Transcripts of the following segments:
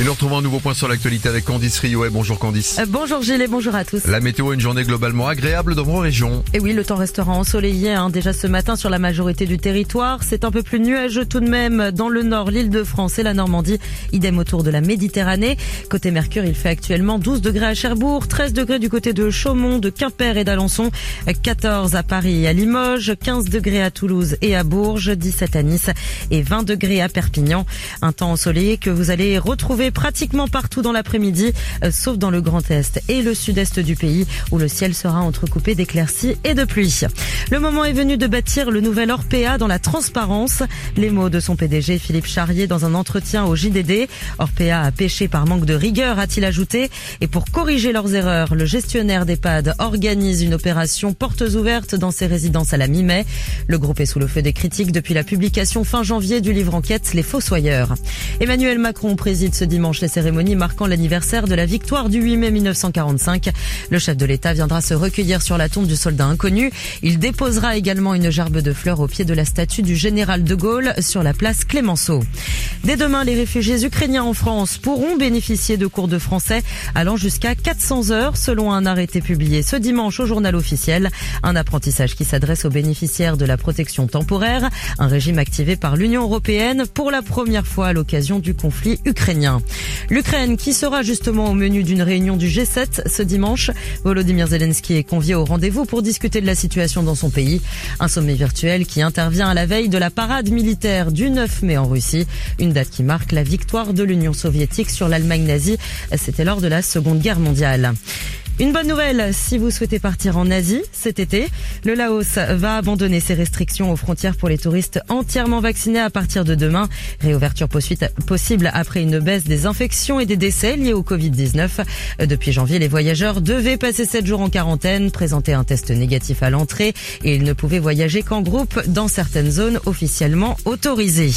Et nous retrouvons un nouveau point sur l'actualité avec Candice Rioet. Bonjour Candice. Euh, bonjour Gilles et bonjour à tous. La météo, une journée globalement agréable dans vos régions. Et oui, le temps restera ensoleillé hein, déjà ce matin sur la majorité du territoire. C'est un peu plus nuageux tout de même dans le nord, l'île de France et la Normandie. Idem autour de la Méditerranée. Côté Mercure, il fait actuellement 12 degrés à Cherbourg, 13 degrés du côté de Chaumont, de Quimper et d'Alençon, 14 à Paris et à Limoges, 15 degrés à Toulouse et à Bourges, 17 à Nice et 20 degrés à Perpignan. Un temps ensoleillé que vous allez retrouver pratiquement partout tout dans l'après-midi, euh, sauf dans le Grand Est et le Sud-Est du pays, où le ciel sera entrecoupé d'éclaircies et de pluie. Le moment est venu de bâtir le nouvel Orpea dans la transparence. Les mots de son PDG Philippe Charrier dans un entretien au JDD. Orpea a péché par manque de rigueur, a-t-il ajouté. Et pour corriger leurs erreurs, le gestionnaire d'EHPAD organise une opération portes ouvertes dans ses résidences à la mi-mai. Le groupe est sous le feu des critiques depuis la publication fin janvier du livre enquête Les Fossoyeurs. Emmanuel Macron préside ce dimanche les cérémonies marquant l'anniversaire de la victoire du 8 mai 1945. Le chef de l'État viendra se recueillir sur la tombe du soldat inconnu. Il déposera également une gerbe de fleurs au pied de la statue du général de Gaulle sur la place Clémenceau. Dès demain, les réfugiés ukrainiens en France pourront bénéficier de cours de français allant jusqu'à 400 heures selon un arrêté publié ce dimanche au journal officiel. Un apprentissage qui s'adresse aux bénéficiaires de la protection temporaire, un régime activé par l'Union européenne pour la première fois à l'occasion du conflit ukrainien. L'Ukraine qui sera justement au menu d'une réunion du G7 ce dimanche. Volodymyr Zelensky est convié au rendez-vous pour discuter de la situation dans son pays. Un sommet virtuel qui intervient à la veille de la parade militaire du 9 mai en Russie, une date qui marque la victoire de l'Union soviétique sur l'Allemagne nazie. C'était lors de la Seconde Guerre mondiale. Une bonne nouvelle si vous souhaitez partir en Asie cet été. Le Laos va abandonner ses restrictions aux frontières pour les touristes entièrement vaccinés à partir de demain. Réouverture possible après une baisse des infections et des décès liés au Covid-19. Depuis janvier, les voyageurs devaient passer 7 jours en quarantaine, présenter un test négatif à l'entrée et ils ne pouvaient voyager qu'en groupe dans certaines zones officiellement autorisées.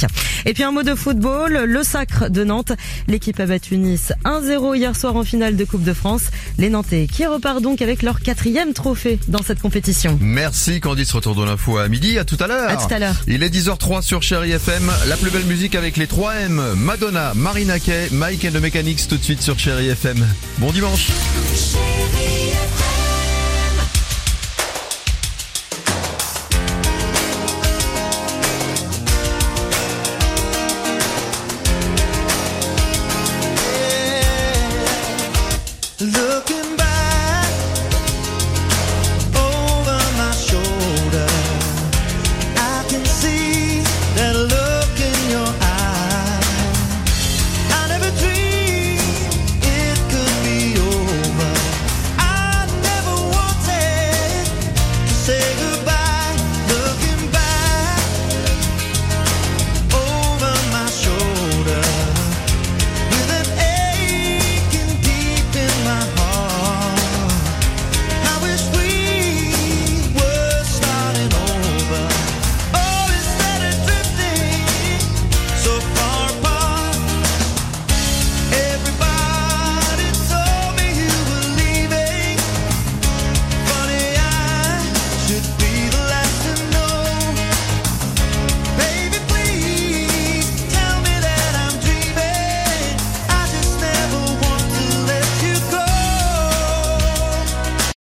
Et puis un mot de football, le sacre de Nantes. L'équipe a battu Nice 1-0 hier soir en finale de Coupe de France. Les Nantais qui repart donc avec leur quatrième trophée dans cette compétition. Merci Candice, retour de l'info à midi, à tout à l'heure. À tout à l'heure. Il est 10h03 sur Chéri FM, la plus belle musique avec les 3M, Madonna, Marina Kay, Mike and the Mechanics tout de suite sur Chéri FM. Bon dimanche.